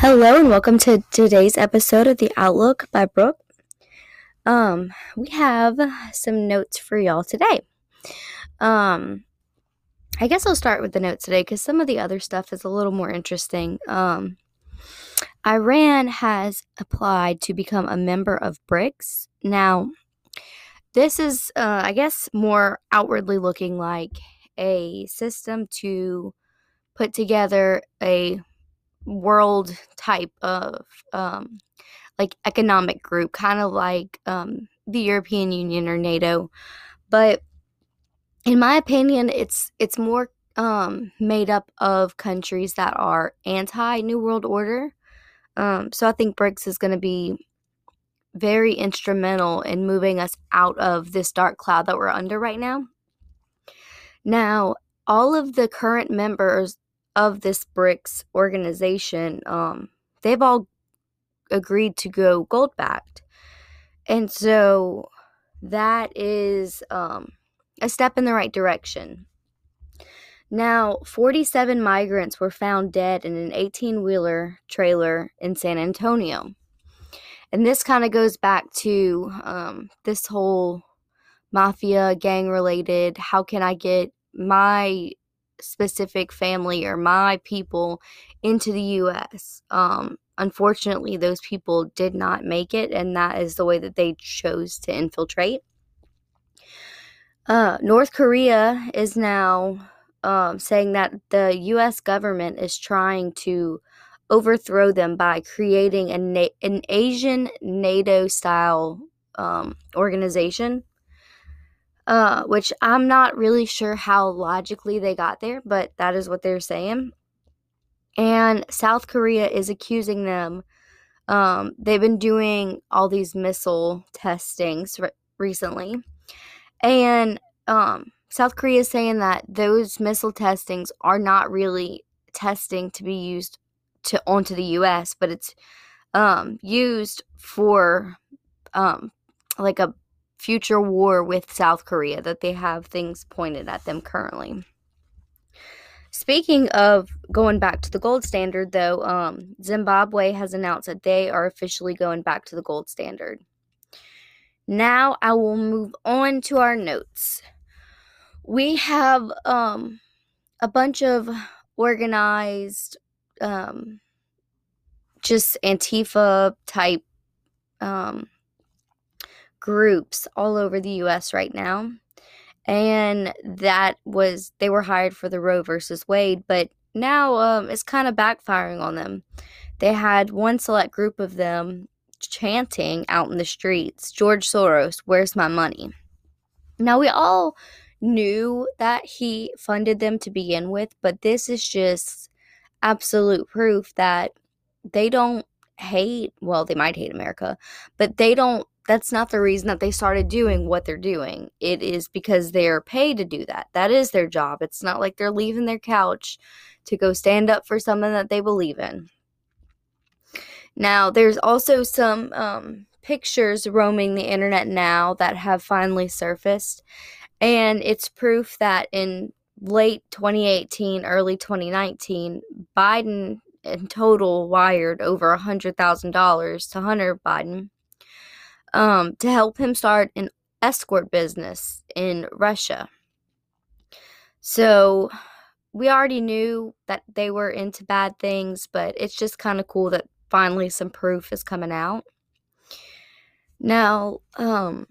Hello and welcome to today's episode of The Outlook by Brooke. Um, we have some notes for y'all today. Um, I guess I'll start with the notes today because some of the other stuff is a little more interesting. Um, Iran has applied to become a member of BRICS. Now, this is, uh, I guess, more outwardly looking like a system to put together a world type of um, like economic group, kind of like um, the European Union or NATO. But in my opinion, it's it's more um, made up of countries that are anti New World Order. Um, so I think BRICS is going to be very instrumental in moving us out of this dark cloud that we're under right now. Now, all of the current members of this BRICS organization, um, they've all agreed to go gold backed. And so that is um, a step in the right direction. Now, 47 migrants were found dead in an 18 wheeler trailer in San Antonio. And this kind of goes back to um, this whole mafia gang related how can I get my specific family or my people into the US. Um, unfortunately, those people did not make it, and that is the way that they chose to infiltrate. Uh, North Korea is now um, saying that the US government is trying to overthrow them by creating a Na- an Asian NATO style um, organization uh, which I'm not really sure how logically they got there, but that is what they're saying. And South Korea is accusing them. Um, they've been doing all these missile testings re- recently, and um, South Korea is saying that those missile testings are not really testing to be used to onto the U.S., but it's um, used for um, like a future war with South Korea, that they have things pointed at them currently. Speaking of going back to the gold standard, though, um, Zimbabwe has announced that they are officially going back to the gold standard. Now I will move on to our notes. We have um, a bunch of organized, um, just Antifa type um, groups all over the US right now. And that was, they were hired for the Roe versus Wade, but now um, it's kind of backfiring on them. They had one select group of them chanting out in the streets, George Soros, where's my money? Now, we all knew that he funded them to begin with, but this is just absolute proof that they don't hate, well, they might hate America, but they don't that's not the reason that they started doing what they're doing. It is because they're paid to do that. That is their job. It's not like they're leaving their couch to go stand up for something that they believe in. Now, there's also some um, pictures roaming the internet now that have finally surfaced, and it's proof that in late 2018, early 2019, Biden in total wired over a $100,000 to Hunter Biden um, to help him start an escort business in Russia. So we already knew that they were into bad things, but it's just kind of cool that finally some proof is coming out. Now, um,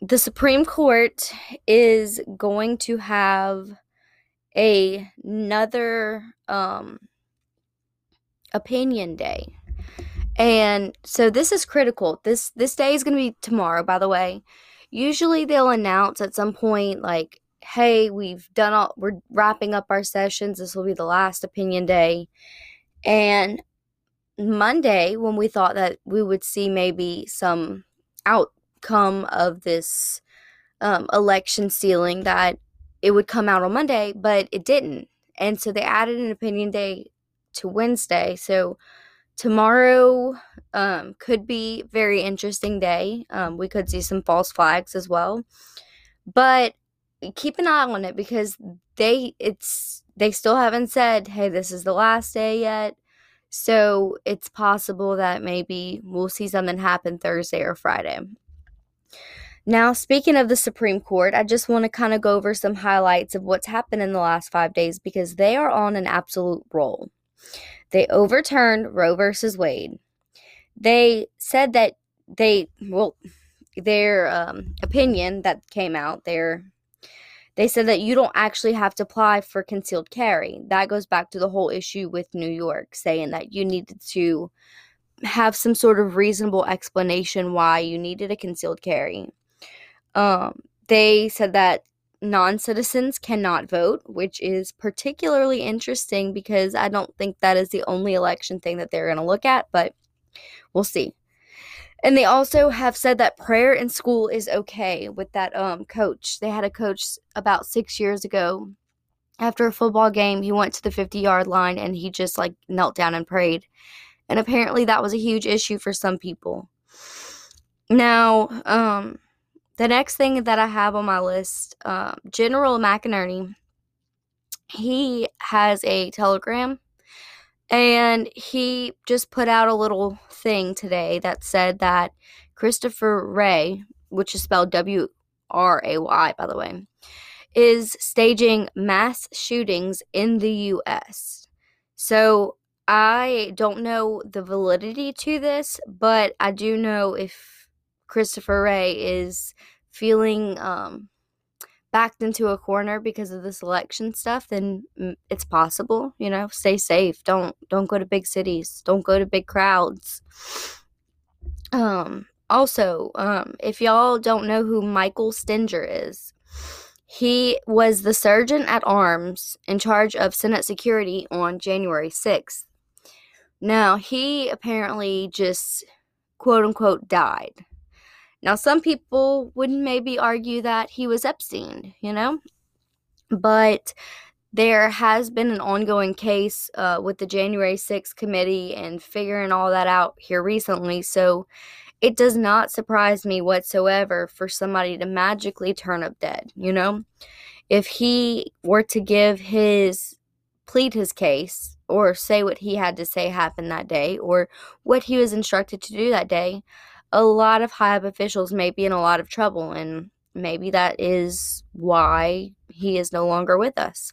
the Supreme Court is going to have a, another um, opinion day and so this is critical. This this day is going to be tomorrow, by the way. Usually they'll announce at some point like, "Hey, we've done all we're wrapping up our sessions. This will be the last opinion day." And Monday, when we thought that we would see maybe some outcome of this um, election stealing, that it would come out on Monday, but it didn't. And so they added an opinion day to Wednesday. So tomorrow um, could be very interesting day. Um, we could see some false flags as well, but keep an eye on it because they it's they still haven't said hey this is the last day yet. So it's possible that maybe we'll see something happen Thursday or Friday. Now, speaking of the Supreme Court, I just want to kind of go over some highlights of what's happened in the last five days because they are on an absolute roll. They overturned Roe versus Wade. They said that they, well, their um, opinion that came out, their they said that you don't actually have to apply for concealed carry. That goes back to the whole issue with New York saying that you needed to have some sort of reasonable explanation why you needed a concealed carry. Um, they said that non citizens cannot vote, which is particularly interesting because I don't think that is the only election thing that they're going to look at, but we'll see. And they also have said that prayer in school is okay with that um coach. They had a coach about 6 years ago after a football game, he went to the 50-yard line and he just like knelt down and prayed. And apparently that was a huge issue for some people. Now, um the next thing that I have on my list, uh, General McInerney, he has a telegram and he just put out a little thing today that said that Christopher Wray, which is spelled W R A Y, by the way, is staging mass shootings in the U.S. So I don't know the validity to this, but I do know if Christopher Wray is feeling um, backed into a corner because of this election stuff, then it's possible. You know, stay safe. Don't don't go to big cities. Don't go to big crowds. Um. Also, um, if y'all don't know who Michael Stenger is, he was the sergeant at arms in charge of Senate security on January 6th. Now, he apparently just quote unquote died. Now, some people would maybe argue that he was Epstein, you know? But there has been an ongoing case uh, with the January 6th committee and figuring all that out here recently. So it does not surprise me whatsoever for somebody to magically turn up dead, you know? If he were to give his, plead his case, or say what he had to say happened that day, or what he was instructed to do that day, a lot of high up officials may be in a lot of trouble, and maybe that is why he is no longer with us.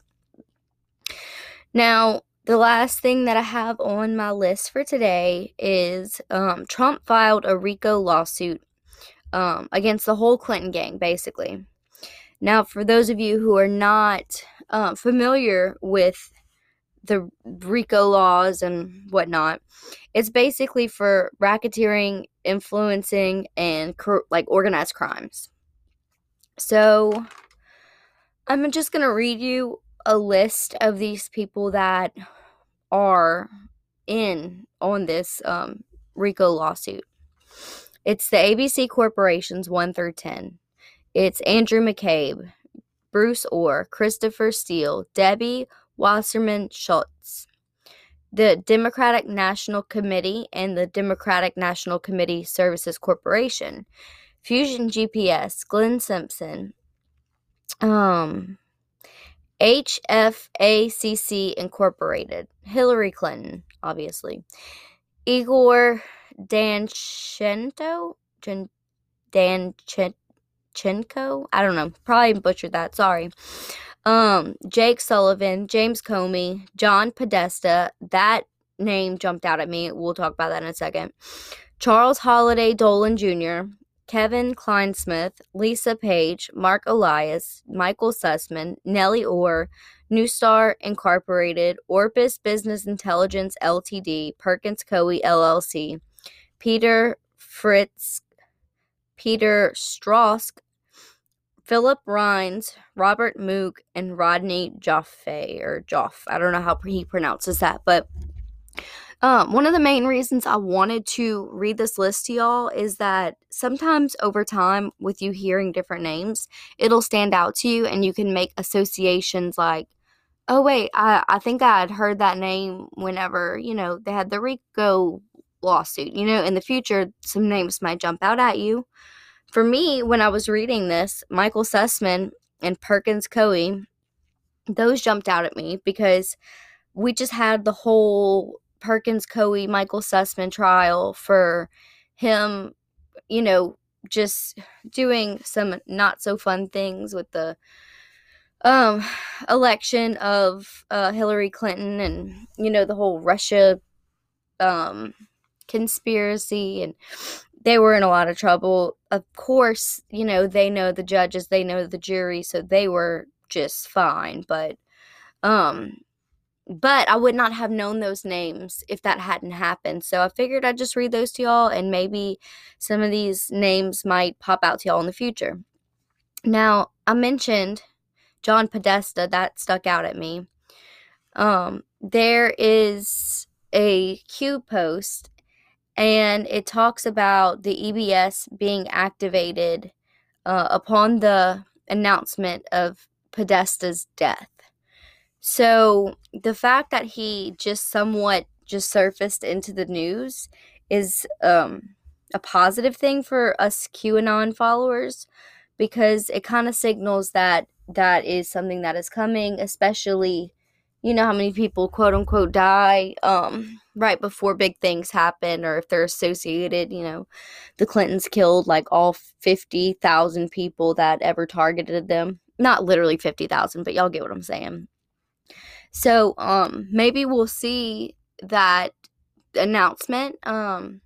Now, the last thing that I have on my list for today is um, Trump filed a RICO lawsuit um, against the whole Clinton gang, basically. Now, for those of you who are not uh, familiar with the RICO laws and whatnot. It's basically for racketeering, influencing, and like organized crimes. So I'm just going to read you a list of these people that are in on this um, RICO lawsuit. It's the ABC corporations 1 through 10. It's Andrew McCabe, Bruce Ohr, Christopher Steele, Debbie Wasserman Schultz. The Democratic National Committee and the Democratic National Committee Services Corporation, Fusion GPS, Glenn Simpson, um, HFACC Incorporated, Hillary Clinton, obviously, Igor Danchenko, Danchenko, I don't know, probably butchered that, sorry. Um, Jake Sullivan, James Comey, John Podesta. That name jumped out at me. We'll talk about that in a second. Charles Halliday Dolan Jr., Kevin Clinesmith, Lisa Page, Marc Elias, Michael Sussmann, Nellie Ohr, Neustar Incorporated, Orbis Business Intelligence Ltd, Perkins Coie LLC, Peter Fritz, Peter Strzok, Philip Reines, Robert Mook, and Rodney Joffe, or Joff. I don't know how he pronounces that, but um, one of the main reasons I wanted to read this list to y'all is that sometimes over time, with you hearing different names, it'll stand out to you and you can make associations like, oh, wait, I, I think I had heard that name whenever, you know, they had the RICO lawsuit. You know, in the future, some names might jump out at you for me, when I was reading this, Michael Sussmann and Perkins Coie, those jumped out at me because we just had the whole Perkins Coie Michael Sussmann trial for him, you know, just doing some not so fun things with the um election of uh, Hillary Clinton and you know the whole Russia um conspiracy and they were in a lot of trouble. Of course, you know, they know the judges, they know the jury, so they were just fine, but um but I would not have known those names if that hadn't happened. So I figured I'd just read those to y'all and maybe some of these names might pop out to y'all in the future. Now, I mentioned John Podesta, that stuck out at me. Um, there is a Q post and it talks about the EBS being activated uh, upon the announcement of Podesta's death. So the fact that he just somewhat just surfaced into the news is um, a positive thing for us QAnon followers because it kind of signals that that is something that is coming, especially you know how many people quote unquote die um, right before big things happen or if they're associated you know the clintons killed like all 50,000 people that ever targeted them. Not literally 50,000 but y'all get what I'm saying. So um maybe we'll see that announcement. Um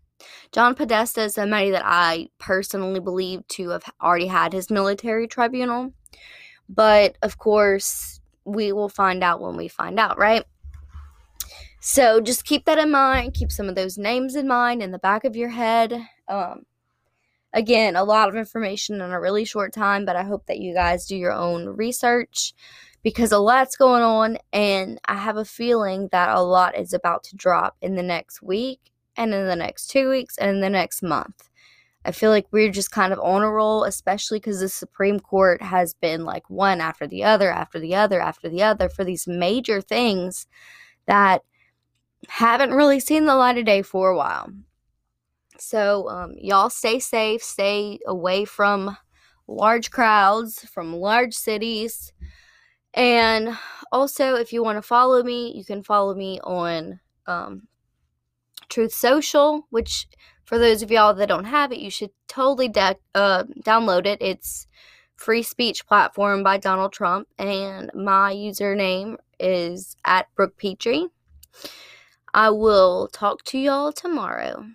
John Podesta is somebody that I personally believe to have already had his military tribunal. But of course, we will find out when we find out, right? So just keep that in mind. Keep some of those names in mind in the back of your head. Um, again, a lot of information in a really short time, but I hope that you guys do your own research because a lot's going on, and I have a feeling that a lot is about to drop in the next week, and in the next two weeks, and in the next month. I feel like we're just kind of on a roll, especially because the Supreme Court has been like one after the other, after the other, after the other for these major things that haven't really seen the light of day for a while. So, um, y'all stay safe, stay away from large crowds, from large cities. And also, if you want to follow me, you can follow me on um, Truth Social, which for those of y'all that don't have it, you should totally uh, download it. It's free speech platform by Donald Trump, and my username is at Brooke Petrie. I will talk to y'all tomorrow.